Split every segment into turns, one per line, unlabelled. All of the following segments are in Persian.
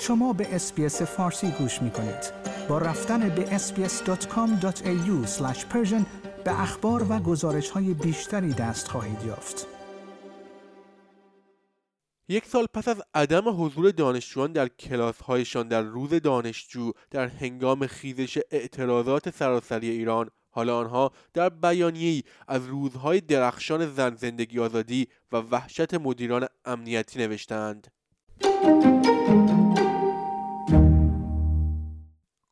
شما به اسپیس فارسی گوش می کنید. با رفتن به sbs.com.au به اخبار و گزارش های بیشتری دست خواهید یافت.
یک سال پس از عدم حضور دانشجویان در کلاس هایشان در روز دانشجو در هنگام خیزش اعتراضات سراسری ایران حالا آنها در بیانیه‌ای از روزهای درخشان زن زندگی آزادی و وحشت مدیران امنیتی نوشتند.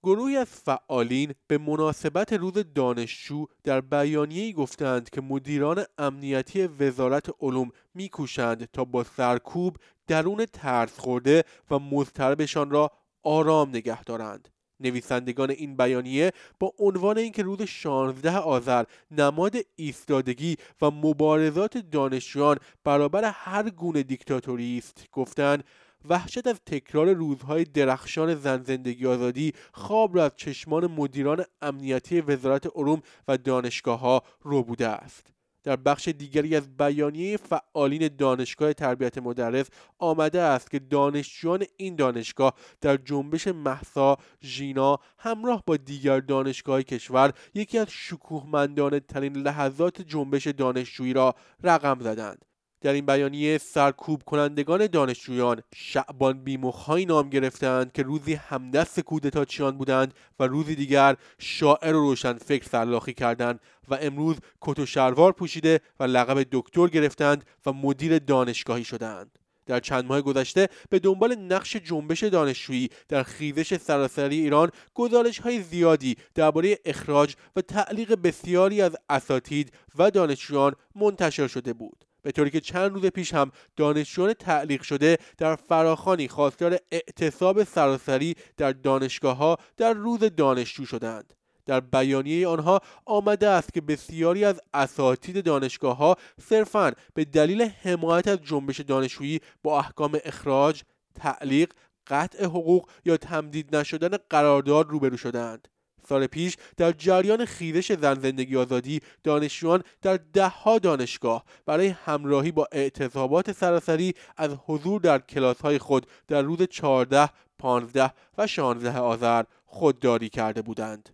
گروهی از فعالین به مناسبت روز دانشجو در بیانیه‌ای گفتند که مدیران امنیتی وزارت علوم میکوشند تا با سرکوب درون ترس خورده و مضطربشان را آرام نگه دارند. نویسندگان این بیانیه با عنوان اینکه روز 16 آذر نماد ایستادگی و مبارزات دانشجویان برابر هر گونه دیکتاتوری است گفتند وحشت از تکرار روزهای درخشان زن زندگی آزادی خواب را از چشمان مدیران امنیتی وزارت علوم و دانشگاه ها رو بوده است. در بخش دیگری از بیانیه فعالین دانشگاه تربیت مدرس آمده است که دانشجویان این دانشگاه در جنبش محسا ژینا همراه با دیگر دانشگاه کشور یکی از شکوهمندانه ترین لحظات جنبش دانشجویی را رقم زدند. در این بیانیه سرکوب کنندگان دانشجویان شعبان بیمخهایی نام گرفتند که روزی همدست کودتاچیان بودند و روزی دیگر شاعر و روشن فکر سرلاخی کردند و امروز کت و شلوار پوشیده و لقب دکتر گرفتند و مدیر دانشگاهی شدند در چند ماه گذشته به دنبال نقش جنبش دانشجویی در خیزش سراسری ایران گزارش های زیادی درباره اخراج و تعلیق بسیاری از اساتید و دانشجویان منتشر شده بود. به طوری که چند روز پیش هم دانشجویان تعلیق شده در فراخانی خواستار اعتصاب سراسری در دانشگاه ها در روز دانشجو شدند در بیانیه آنها آمده است که بسیاری از اساتید دانشگاه ها صرفا به دلیل حمایت از جنبش دانشجویی با احکام اخراج، تعلیق، قطع حقوق یا تمدید نشدن قرارداد روبرو شدند. سال پیش در جریان خیزش زن زندگی آزادی دانشجویان در دهها دانشگاه برای همراهی با اعتصابات سراسری از حضور در کلاس های خود در روز 14 15 و 16 آذر خودداری کرده بودند.